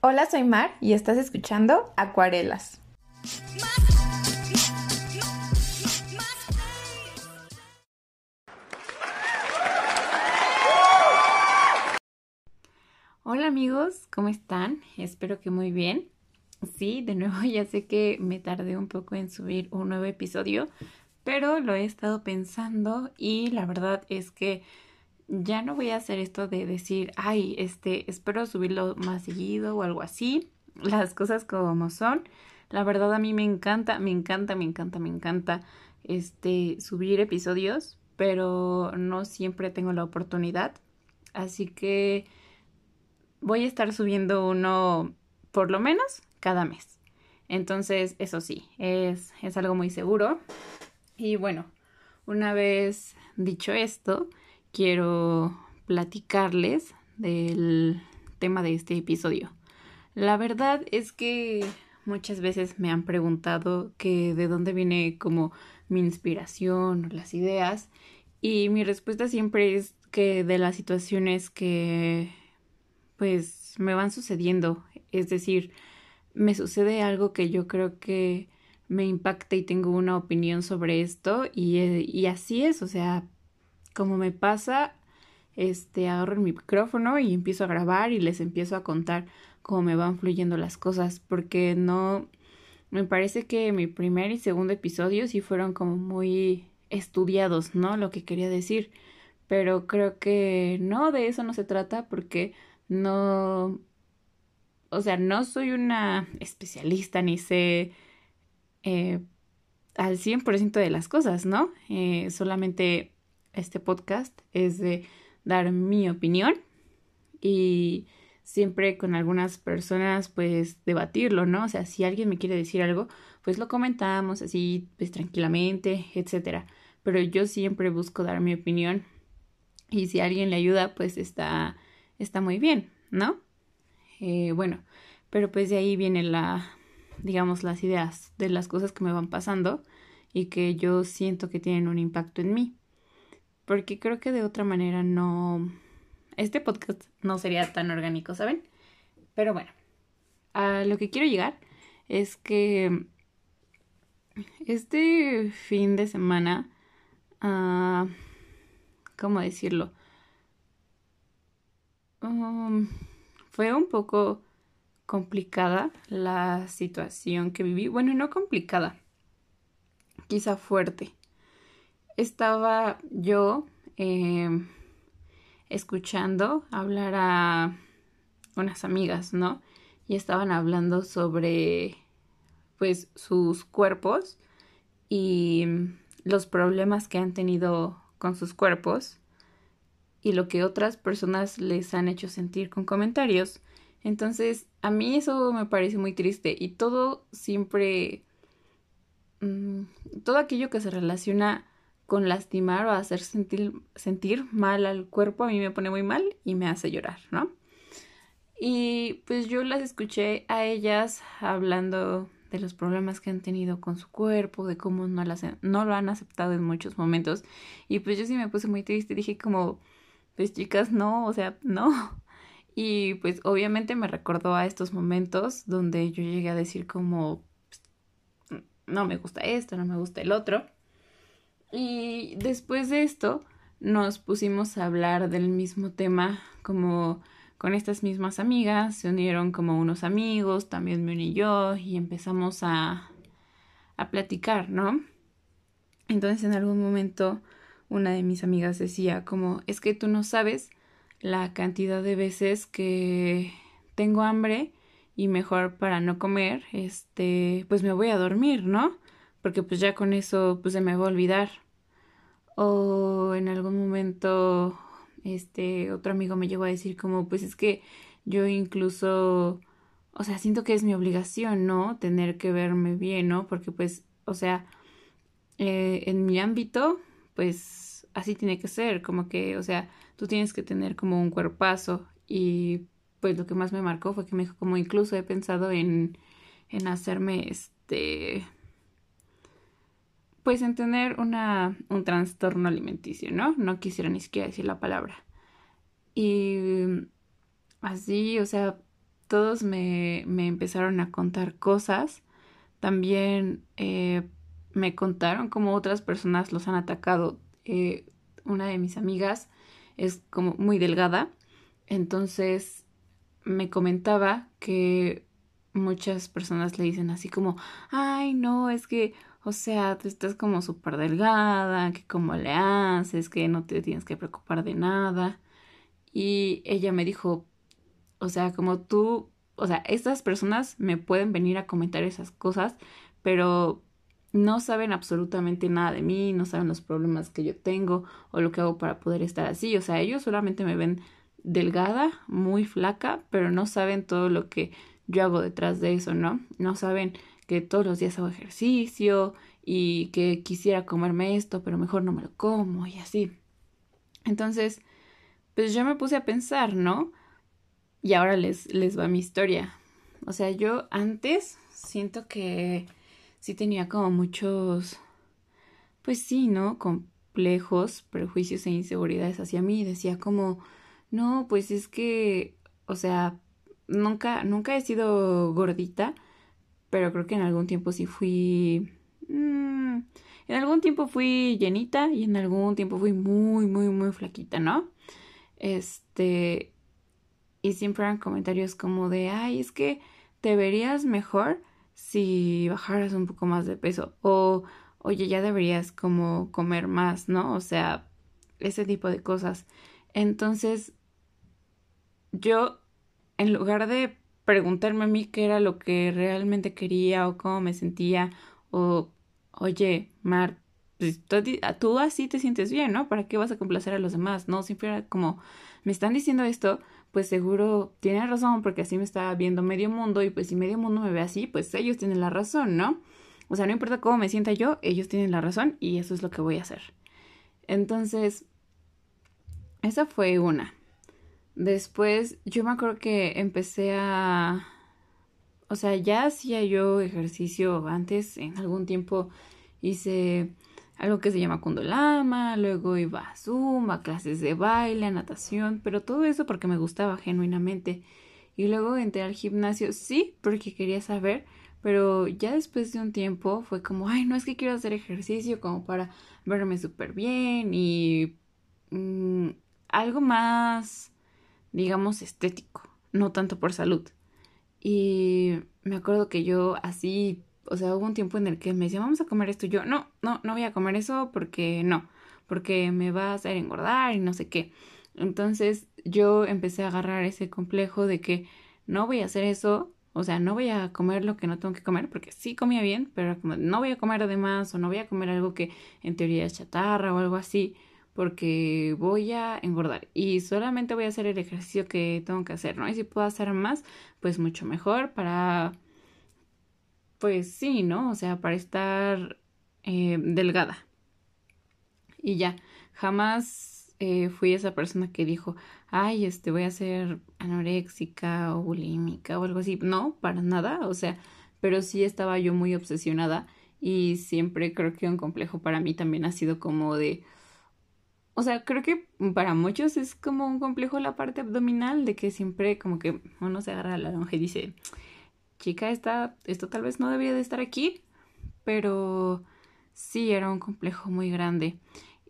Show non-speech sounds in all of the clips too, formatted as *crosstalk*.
Hola, soy Mar y estás escuchando Acuarelas. Hola amigos, ¿cómo están? Espero que muy bien. Sí, de nuevo *laughs* ya sé que me tardé un poco en subir un nuevo episodio, pero lo he estado pensando y la verdad es que ya no voy a hacer esto de decir, ay, este, espero subirlo más seguido o algo así. Las cosas como son. La verdad a mí me encanta, me encanta, me encanta, me encanta este subir episodios, pero no siempre tengo la oportunidad. Así que voy a estar subiendo uno por lo menos cada mes. Entonces, eso sí, es, es algo muy seguro. Y bueno, una vez dicho esto, quiero platicarles del tema de este episodio. La verdad es que muchas veces me han preguntado que de dónde viene como mi inspiración o las ideas y mi respuesta siempre es que de las situaciones que pues me van sucediendo, es decir, me sucede algo que yo creo que me impacta y tengo una opinión sobre esto y, y así es, o sea, como me pasa, este, agarro el micrófono y empiezo a grabar y les empiezo a contar cómo me van fluyendo las cosas, porque no, me parece que mi primer y segundo episodio sí fueron como muy estudiados, ¿no? Lo que quería decir, pero creo que no, de eso no se trata porque no, o sea, no soy una especialista ni sé eh, al 100% de las cosas, ¿no? Eh, solamente este podcast es de dar mi opinión y siempre con algunas personas pues debatirlo, ¿no? O sea, si alguien me quiere decir algo, pues lo comentamos así pues tranquilamente, etcétera. Pero yo siempre busco dar mi opinión y si alguien le ayuda pues está está muy bien, ¿no? Eh, bueno, pero pues de ahí viene la digamos las ideas de las cosas que me van pasando y que yo siento que tienen un impacto en mí porque creo que de otra manera no, este podcast no sería tan orgánico, ¿saben? Pero bueno, a lo que quiero llegar es que este fin de semana, uh, ¿cómo decirlo? Um, fue un poco complicada la situación que viví. Bueno, no complicada, quizá fuerte estaba yo em, escuchando hablar a unas amigas, ¿no? Y estaban hablando sobre, pues, sus cuerpos y los problemas que han tenido con sus cuerpos y lo que otras personas les han hecho sentir con comentarios. Entonces, a mí eso me parece muy triste y todo siempre, mm, todo aquello que se relaciona con lastimar o hacer sentir, sentir mal al cuerpo, a mí me pone muy mal y me hace llorar, ¿no? Y pues yo las escuché a ellas hablando de los problemas que han tenido con su cuerpo, de cómo no, las, no lo han aceptado en muchos momentos. Y pues yo sí me puse muy triste, dije como, pues chicas, no, o sea, no. *laughs* Y pues obviamente me recordó a estos momentos donde yo llegué a decir como, pues, no me gusta esto, no me gusta el otro. Y después de esto nos pusimos a hablar del mismo tema como con estas mismas amigas, se unieron como unos amigos, también me uní yo y empezamos a, a platicar, ¿no? Entonces en algún momento una de mis amigas decía como, es que tú no sabes la cantidad de veces que tengo hambre y mejor para no comer, este, pues me voy a dormir, ¿no? porque pues ya con eso pues se me va a olvidar. O en algún momento este otro amigo me llegó a decir como pues es que yo incluso o sea, siento que es mi obligación, ¿no? Tener que verme bien, ¿no? Porque pues, o sea, eh, en mi ámbito, pues así tiene que ser, como que, o sea, tú tienes que tener como un cuerpazo y pues lo que más me marcó fue que me dijo como incluso he pensado en, en hacerme este pues en tener una, un trastorno alimenticio, ¿no? No quisiera ni siquiera decir la palabra. Y así, o sea, todos me, me empezaron a contar cosas. También eh, me contaron cómo otras personas los han atacado. Eh, una de mis amigas es como muy delgada, entonces me comentaba que muchas personas le dicen así como, ay, no, es que, o sea, tú estás como súper delgada, que cómo le haces, que no te tienes que preocupar de nada. Y ella me dijo, o sea, como tú, o sea, estas personas me pueden venir a comentar esas cosas, pero no saben absolutamente nada de mí, no saben los problemas que yo tengo o lo que hago para poder estar así. O sea, ellos solamente me ven delgada, muy flaca, pero no saben todo lo que yo hago detrás de eso, ¿no? No saben que todos los días hago ejercicio y que quisiera comerme esto, pero mejor no me lo como y así. Entonces, pues yo me puse a pensar, ¿no? Y ahora les, les va mi historia. O sea, yo antes siento que sí tenía como muchos, pues sí, ¿no? Complejos, prejuicios e inseguridades hacia mí. Decía como, no, pues es que, o sea, nunca, nunca he sido gordita, pero creo que en algún tiempo sí fui... Mm, en algún tiempo fui llenita y en algún tiempo fui muy, muy, muy flaquita, ¿no? Este... Y siempre eran comentarios como de, ay, es que te verías mejor si bajaras un poco más de peso o oye, ya deberías como comer más, ¿no? O sea, ese tipo de cosas. Entonces, yo, en lugar de preguntarme a mí qué era lo que realmente quería o cómo me sentía o, oye, Mar, pues, tú, así te sientes bien, ¿no? ¿Para qué vas a complacer a los demás? No, siempre era como, me están diciendo esto, pues seguro tiene razón porque así me está viendo medio mundo y pues si medio mundo me ve así, pues ellos tienen la razón, ¿no? O sea, no importa cómo me sienta yo, ellos tienen la razón y eso es lo que voy a hacer. Entonces, esa fue una. Después, yo me acuerdo que empecé a... O sea, ya hacía yo ejercicio antes, en algún tiempo hice algo que se llama Kundolama, luego iba a Zumba, clases de baile, natación, pero todo eso porque me gustaba genuinamente. Y luego entré al gimnasio, sí, porque quería saber, pero ya después de un tiempo fue como, ay, no es que quiero hacer ejercicio como para verme súper bien y mm, algo más, digamos, estético, no tanto por salud. Y me acuerdo que yo así o sea, hubo un tiempo en el que me decía, vamos a comer esto. Y yo, no, no, no voy a comer eso porque no, porque me va a hacer engordar y no sé qué. Entonces yo empecé a agarrar ese complejo de que no voy a hacer eso, o sea, no voy a comer lo que no tengo que comer, porque sí comía bien, pero como no voy a comer además, o no voy a comer algo que en teoría es chatarra o algo así, porque voy a engordar y solamente voy a hacer el ejercicio que tengo que hacer, ¿no? Y si puedo hacer más, pues mucho mejor para pues sí, ¿no? O sea, para estar eh, delgada. Y ya, jamás eh, fui esa persona que dijo, ay, este, voy a ser anoréxica o bulímica o algo así. No, para nada, o sea, pero sí estaba yo muy obsesionada y siempre creo que un complejo para mí también ha sido como de... O sea, creo que para muchos es como un complejo la parte abdominal, de que siempre como que uno se agarra la lonja y dice, chica, esta, esto tal vez no debía de estar aquí, pero sí era un complejo muy grande.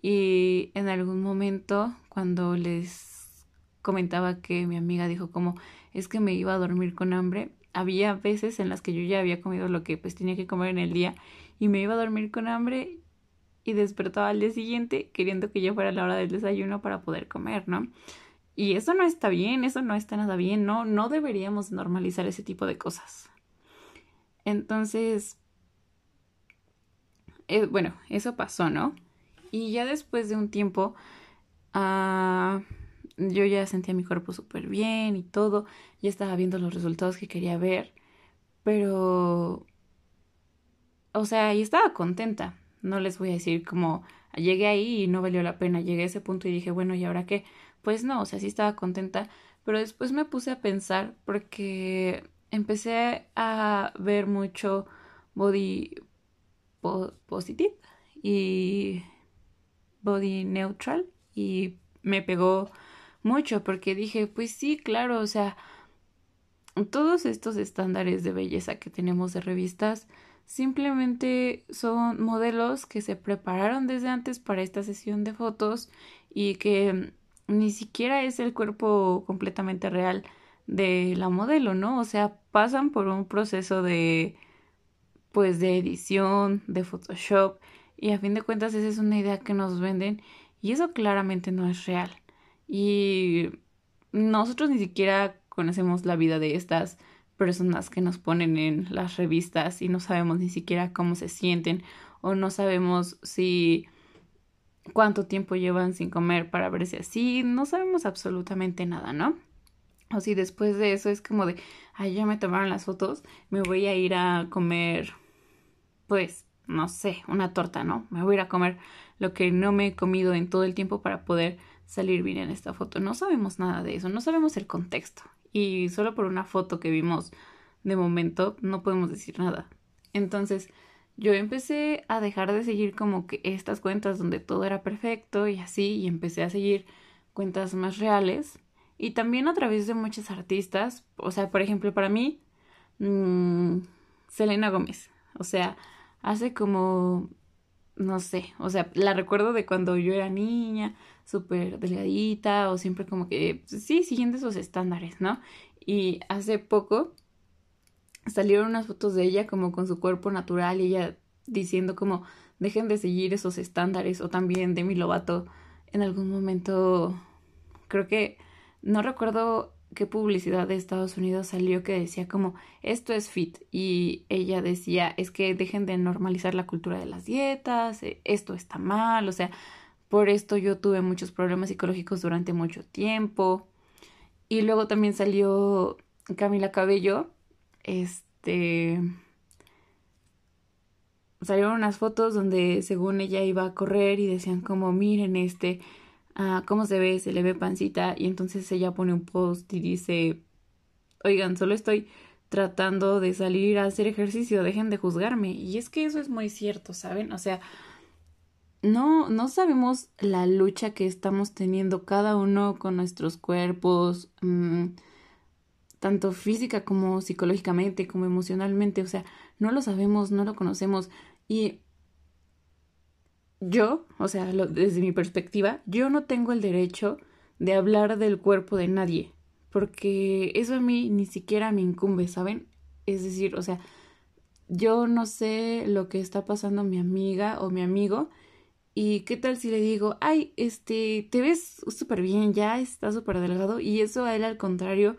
Y en algún momento, cuando les comentaba que mi amiga dijo como es que me iba a dormir con hambre, había veces en las que yo ya había comido lo que pues tenía que comer en el día y me iba a dormir con hambre y despertaba al día siguiente queriendo que ya fuera la hora del desayuno para poder comer, ¿no? Y eso no está bien, eso no está nada bien, no, no deberíamos normalizar ese tipo de cosas. Entonces, eh, bueno, eso pasó, ¿no? Y ya después de un tiempo, ah, yo ya sentía mi cuerpo súper bien y todo, ya estaba viendo los resultados que quería ver, pero, o sea, y estaba contenta, no les voy a decir como llegué ahí y no valió la pena, llegué a ese punto y dije, bueno, ¿y ahora qué? Pues no, o sea, sí estaba contenta, pero después me puse a pensar porque empecé a ver mucho body positive y body neutral y me pegó mucho porque dije, pues sí, claro, o sea, todos estos estándares de belleza que tenemos de revistas simplemente son modelos que se prepararon desde antes para esta sesión de fotos y que ni siquiera es el cuerpo completamente real de la modelo, ¿no? O sea, pasan por un proceso de pues de edición, de Photoshop y a fin de cuentas esa es una idea que nos venden y eso claramente no es real. Y nosotros ni siquiera conocemos la vida de estas personas que nos ponen en las revistas y no sabemos ni siquiera cómo se sienten o no sabemos si cuánto tiempo llevan sin comer para verse así, no sabemos absolutamente nada, ¿no? O si después de eso es como de, ay, ya me tomaron las fotos, me voy a ir a comer, pues, no sé, una torta, ¿no? Me voy a ir a comer lo que no me he comido en todo el tiempo para poder salir bien en esta foto. No sabemos nada de eso, no sabemos el contexto. Y solo por una foto que vimos de momento no podemos decir nada. Entonces, yo empecé a dejar de seguir como que estas cuentas donde todo era perfecto y así, y empecé a seguir cuentas más reales y también a través de muchos artistas, o sea, por ejemplo, para mí, mmm, Selena Gómez, o sea, hace como, no sé, o sea, la recuerdo de cuando yo era niña, súper delgadita, o siempre como que, pues, sí, siguiendo esos estándares, ¿no? Y hace poco salieron unas fotos de ella como con su cuerpo natural y ella diciendo como dejen de seguir esos estándares o también Demi Lovato en algún momento creo que no recuerdo qué publicidad de Estados Unidos salió que decía como esto es fit y ella decía es que dejen de normalizar la cultura de las dietas, eh, esto está mal, o sea, por esto yo tuve muchos problemas psicológicos durante mucho tiempo. Y luego también salió Camila Cabello este salieron unas fotos donde según ella iba a correr y decían como miren este ah, cómo se ve se le ve pancita y entonces ella pone un post y dice oigan solo estoy tratando de salir a hacer ejercicio dejen de juzgarme y es que eso es muy cierto saben o sea no no sabemos la lucha que estamos teniendo cada uno con nuestros cuerpos mm, tanto física como psicológicamente, como emocionalmente, o sea, no lo sabemos, no lo conocemos y yo, o sea, desde mi perspectiva, yo no tengo el derecho de hablar del cuerpo de nadie, porque eso a mí ni siquiera me incumbe, ¿saben? Es decir, o sea, yo no sé lo que está pasando mi amiga o mi amigo y qué tal si le digo, ay, este, te ves súper bien, ya está súper delgado y eso a él al contrario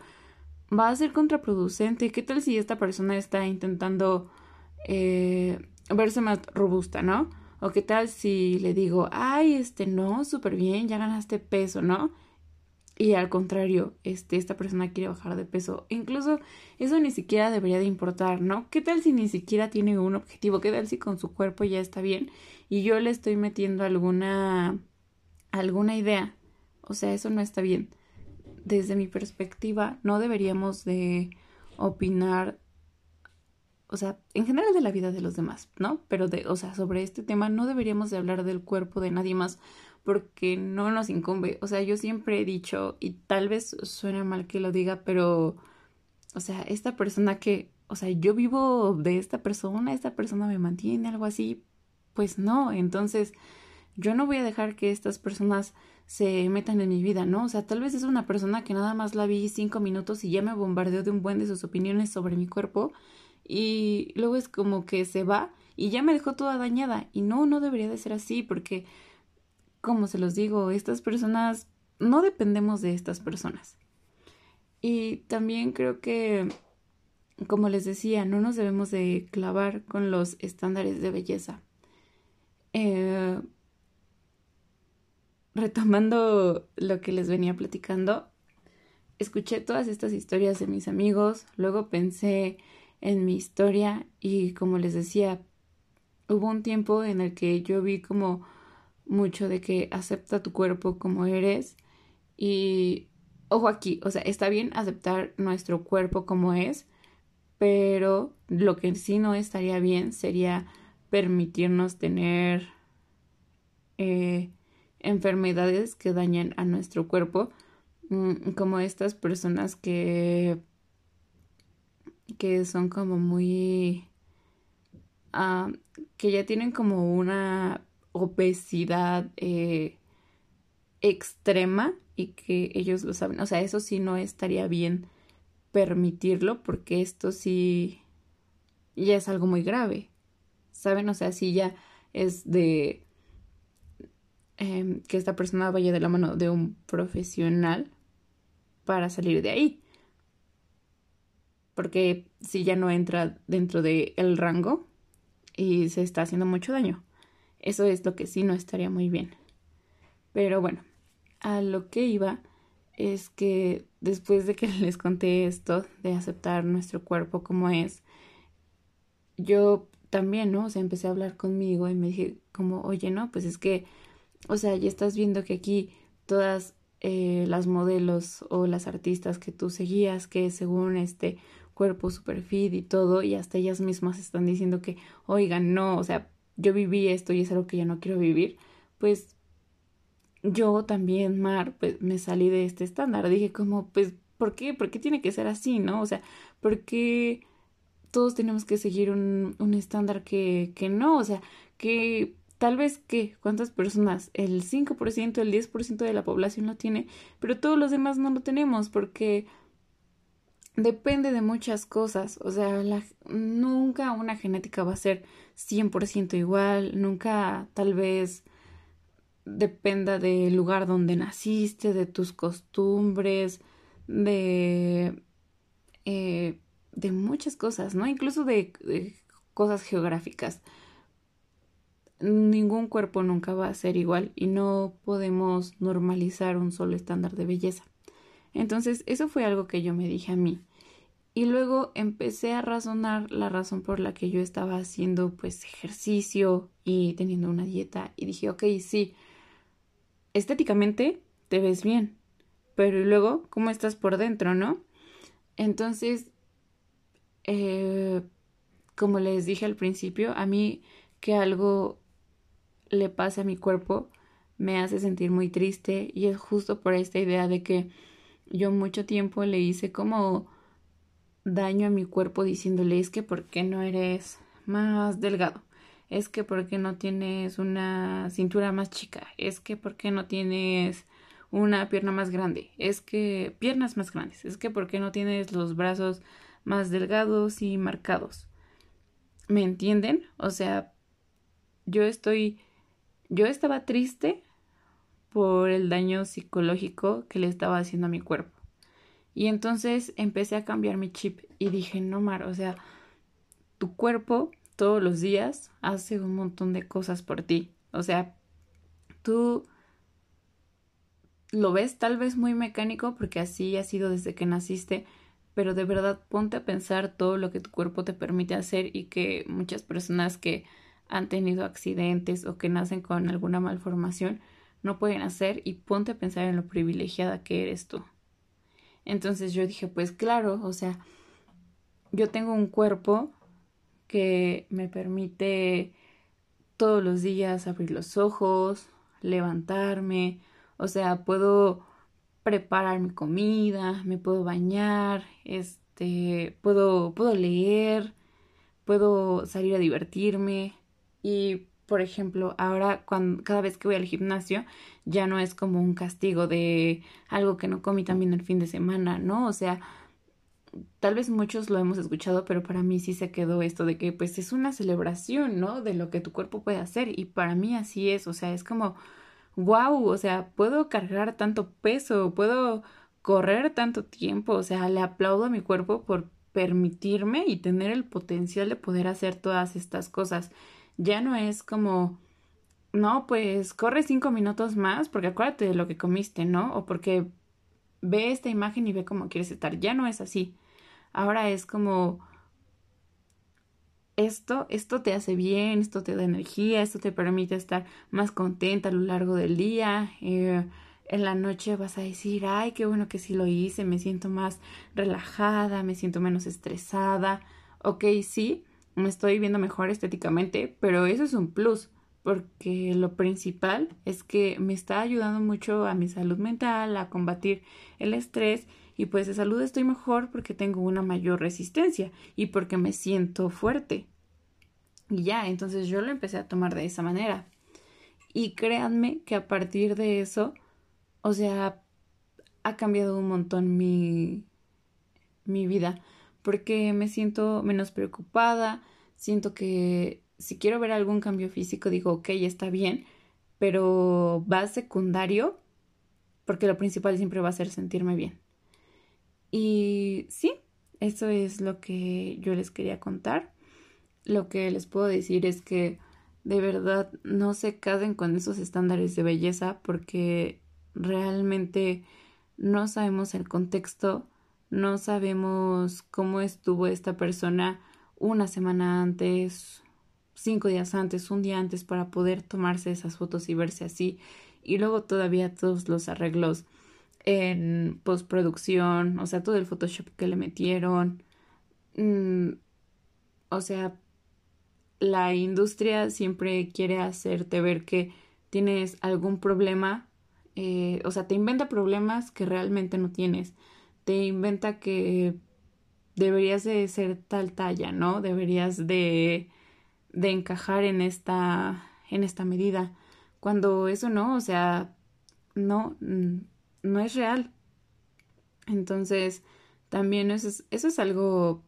va a ser contraproducente. ¿Qué tal si esta persona está intentando eh, verse más robusta, ¿no? O qué tal si le digo, ay, este, no, súper bien, ya ganaste peso, ¿no? Y al contrario, este, esta persona quiere bajar de peso. Incluso eso ni siquiera debería de importar, ¿no? ¿Qué tal si ni siquiera tiene un objetivo? ¿Qué tal si con su cuerpo ya está bien? Y yo le estoy metiendo alguna, alguna idea. O sea, eso no está bien desde mi perspectiva, no deberíamos de opinar, o sea, en general de la vida de los demás, ¿no? Pero de, o sea, sobre este tema no deberíamos de hablar del cuerpo de nadie más porque no nos incumbe. O sea, yo siempre he dicho, y tal vez suena mal que lo diga, pero, o sea, esta persona que, o sea, yo vivo de esta persona, esta persona me mantiene, algo así, pues no, entonces yo no voy a dejar que estas personas se metan en mi vida, ¿no? O sea, tal vez es una persona que nada más la vi cinco minutos y ya me bombardeó de un buen de sus opiniones sobre mi cuerpo y luego es como que se va y ya me dejó toda dañada y no, no debería de ser así porque, como se los digo, estas personas, no dependemos de estas personas. Y también creo que, como les decía, no nos debemos de clavar con los estándares de belleza. Eh, retomando lo que les venía platicando, escuché todas estas historias de mis amigos, luego pensé en mi historia y como les decía, hubo un tiempo en el que yo vi como mucho de que acepta tu cuerpo como eres y ojo aquí, o sea, está bien aceptar nuestro cuerpo como es, pero lo que sí no estaría bien sería permitirnos tener eh, enfermedades que dañen a nuestro cuerpo, mm, como estas personas que, que son como muy... Ah, que ya tienen como una obesidad eh, extrema y que ellos lo saben. O sea, eso sí no estaría bien permitirlo porque esto sí ya es algo muy grave. ¿Saben? O sea, sí ya es de em, que esta persona vaya de la mano de un profesional para salir de ahí. Porque si ya no entra dentro del el rango y se está haciendo mucho daño. Eso es lo que sí no estaría muy bien. Pero bueno, a lo que iba es que después de que *laughs* les conté esto de aceptar nuestro cuerpo como es, yo también, ¿no? O sea, empecé a hablar conmigo y me dije como, oye, no, pues es que, o sea, ya estás viendo que aquí todas eh, las modelos o las artistas que tú seguías, que según este cuerpo super fit y todo, y hasta ellas mismas están diciendo que, oigan, no, o sea, yo viví esto y es algo que ya no quiero vivir, pues yo también, Mar, pues me salí de este estándar. Dije como, pues, ¿por qué? ¿Por qué tiene que ser así, no? O sea, ¿por qué todos tenemos que seguir un, un estándar que, que no? O sea, que tal vez que, ¿cuántas personas? El 5%, el 10% de la población lo tiene, pero todos los demás no lo tenemos porque depende de muchas cosas. O sea, la, nunca una genética va a ser 100% igual, nunca tal vez dependa del lugar donde naciste, de tus costumbres, de, eh, de muchas cosas, ¿no? Incluso de, de cosas geográficas. Ningún cuerpo nunca va a ser igual y no podemos normalizar un solo estándar de belleza. Entonces, eso fue algo que yo me dije a mí. Y luego empecé a razonar la razón por la que yo estaba haciendo pues ejercicio y teniendo una dieta y dije, ok, sí, estéticamente te ves bien, pero luego, ¿cómo estás por dentro, no? Entonces, eh, como les dije al principio, a mí que algo le pase a mi cuerpo me hace sentir muy triste y es justo por esta idea de que yo mucho tiempo le hice como daño a mi cuerpo diciéndole es que por qué no eres más delgado es que por qué no tienes una cintura más chica, es que por qué no tienes una pierna más grande, es que piernas más grandes, es que por qué no tienes los brazos más delgados y marcados. ¿Me entienden? O sea, yo estoy yo estaba triste por el daño psicológico que le estaba haciendo a mi cuerpo. Y entonces empecé a cambiar mi chip y dije, no, Mar, o sea, tu cuerpo todos los días hace un montón de cosas por ti. O sea, tú lo ves tal vez muy mecánico porque así ha sido desde que naciste, pero de verdad ponte a pensar todo lo que tu cuerpo te permite hacer y que muchas personas que han tenido accidentes o que nacen con alguna malformación no pueden hacer y ponte a pensar en lo privilegiada que eres tú. Entonces yo dije, pues claro, o sea, yo tengo un cuerpo que me permite todos los días abrir los ojos, levantarme, o sea, puedo preparar mi comida, me puedo bañar, este, puedo, puedo leer, puedo salir a divertirme y por ejemplo, ahora cuando, cada vez que voy al gimnasio ya no es como un castigo de algo que no comí también el fin de semana, ¿no? O sea, tal vez muchos lo hemos escuchado, pero para mí sí se quedó esto de que pues es una celebración, ¿no? De lo que tu cuerpo puede hacer y para mí así es, o sea, es como, wow, o sea, puedo cargar tanto peso, puedo correr tanto tiempo, o sea, le aplaudo a mi cuerpo por permitirme y tener el potencial de poder hacer todas estas cosas. Ya no es como, no, pues corre cinco minutos más porque acuérdate de lo que comiste, ¿no? O porque ve esta imagen y ve cómo quieres estar. Ya no es así. Ahora es como esto, esto te hace bien, esto te da energía, esto te permite estar más contenta a lo largo del día. Eh, en la noche vas a decir, ay, qué bueno que sí lo hice, me siento más relajada, me siento menos estresada. Ok, sí, me estoy viendo mejor estéticamente, pero eso es un plus, porque lo principal es que me está ayudando mucho a mi salud mental, a combatir el estrés y pues de salud estoy mejor porque tengo una mayor resistencia y porque me siento fuerte. Y ya, entonces yo lo empecé a tomar de esa manera. Y créanme que a partir de eso, o sea, ha cambiado un montón mi, mi vida, porque me siento menos preocupada, siento que si quiero ver algún cambio físico, digo, ok, está bien, pero va secundario, porque lo principal siempre va a ser sentirme bien. Y sí, eso es lo que yo les quería contar. Lo que les puedo decir es que de verdad no se casen con esos estándares de belleza porque realmente no sabemos el contexto, no sabemos cómo estuvo esta persona una semana antes, cinco días antes, un día antes para poder tomarse esas fotos y verse así. Y luego todavía todos los arreglos en postproducción, o sea, todo el Photoshop que le metieron. Mm, o sea, la industria siempre quiere hacerte ver que tienes algún problema, eh, o sea, te inventa problemas que realmente no tienes. Te inventa que deberías de ser tal talla, ¿no? Deberías de, de encajar en esta, en esta medida. Cuando eso no, o sea, no, no es real. Entonces, también eso es, eso es algo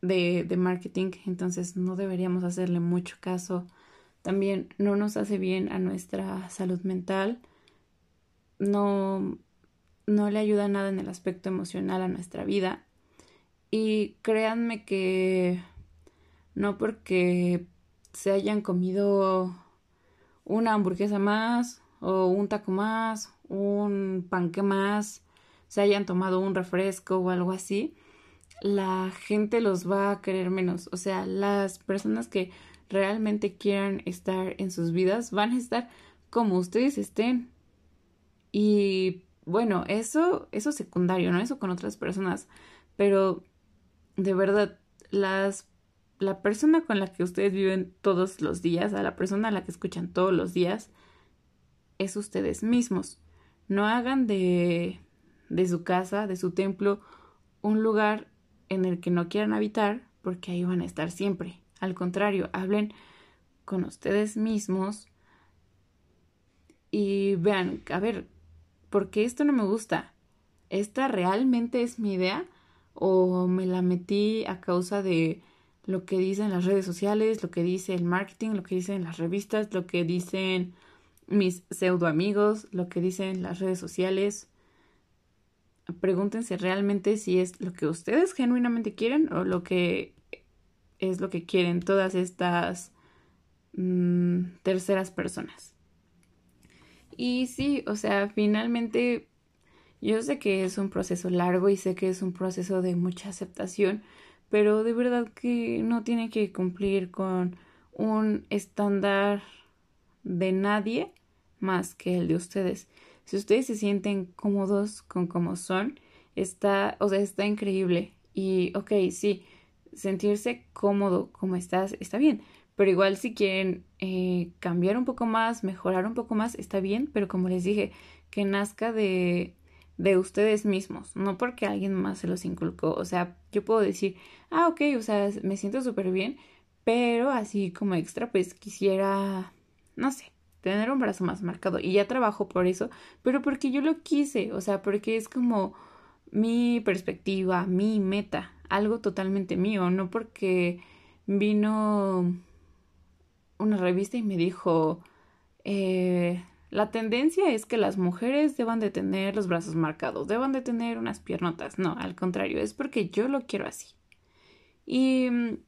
de, de marketing, entonces no deberíamos hacerle mucho caso. También no nos hace bien a nuestra salud mental, no, no le ayuda nada en el aspecto emocional a nuestra vida. Y créanme que no porque se hayan comido una hamburguesa más o un taco más un panque más, se hayan tomado un refresco o algo así, la gente los va a querer menos. O sea, las personas que realmente quieran estar en sus vidas van a estar como ustedes estén. Y bueno, eso, eso es secundario, ¿no? Eso con otras personas. Pero de verdad, las la persona con la que ustedes viven todos los días, a la persona a la que escuchan todos los días, es ustedes mismos. No hagan de, de su casa, de su templo, un lugar en el que no quieran habitar, porque ahí van a estar siempre. Al contrario, hablen con ustedes mismos y vean, a ver, ¿por qué esto no me gusta? ¿Esta realmente es mi idea? ¿O me la metí a causa de lo que dicen las redes sociales, lo que dice el marketing, lo que dicen las revistas, lo que dicen mis pseudo amigos, lo que dicen las redes sociales. Pregúntense realmente si es lo que ustedes genuinamente quieren o lo que es lo que quieren todas estas mm, terceras personas. Y sí, o sea, finalmente yo sé que es un proceso largo y sé que es un proceso de mucha aceptación, pero de verdad que no tiene que cumplir con un estándar de nadie más que el de ustedes. Si ustedes se sienten cómodos con cómo son, está, o sea, está increíble. Y, ok, sí, sentirse cómodo como estás, está bien. Pero igual si quieren eh, cambiar un poco más, mejorar un poco más, está bien. Pero como les dije, que nazca de, de ustedes mismos, no porque alguien más se los inculcó. O sea, yo puedo decir, ah, ok, o sea, me siento súper bien, pero así como extra, pues quisiera, no sé, tener un brazo más marcado. Y ya trabajo por eso, pero porque yo lo quise, o sea, porque es como mi perspectiva, mi meta, algo totalmente mío, no porque vino una revista y me dijo, eh, la tendencia es que las mujeres deban de tener los brazos marcados, deban de tener unas piernotas, no, al contrario, es porque yo lo quiero así. Y mm,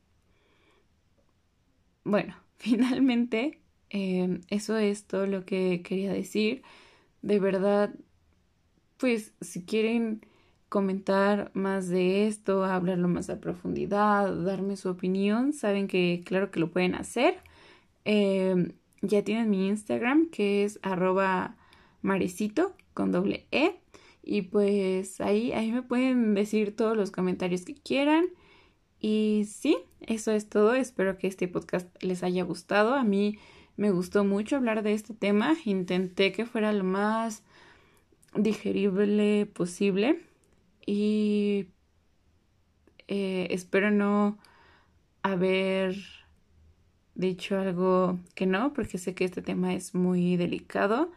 bueno, *laughs* finalmente Em, eso es todo lo que quería decir. De verdad, pues si quieren comentar más de esto, hablarlo más a profundidad, darme su opinión, saben que claro que lo pueden hacer. Em, ya tienen mi Instagram que es arroba marecito con doble E. Y pues ahí, ahí me pueden decir todos los comentarios que quieran. Y sí, eso es todo. Espero que este podcast les haya gustado. A mí me gustó mucho hablar de este tema. Intenté que fuera lo más digerible posible. Y eh, espero no haber dicho algo que no, porque sé que este tema es muy delicado.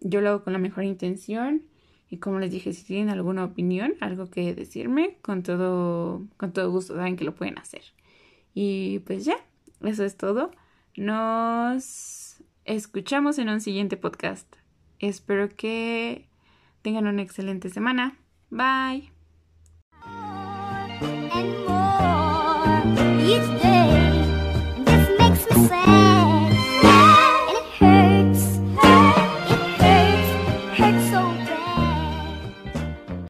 Yo lo hago con la mejor intención y como les dije, si tienen alguna opinión, algo que decirme, con todo, con todo gusto saben que lo pueden hacer. Y pues ya, eso es todo. Nos escuchamos en un siguiente podcast. Espero que tengan una excelente semana. Bye. say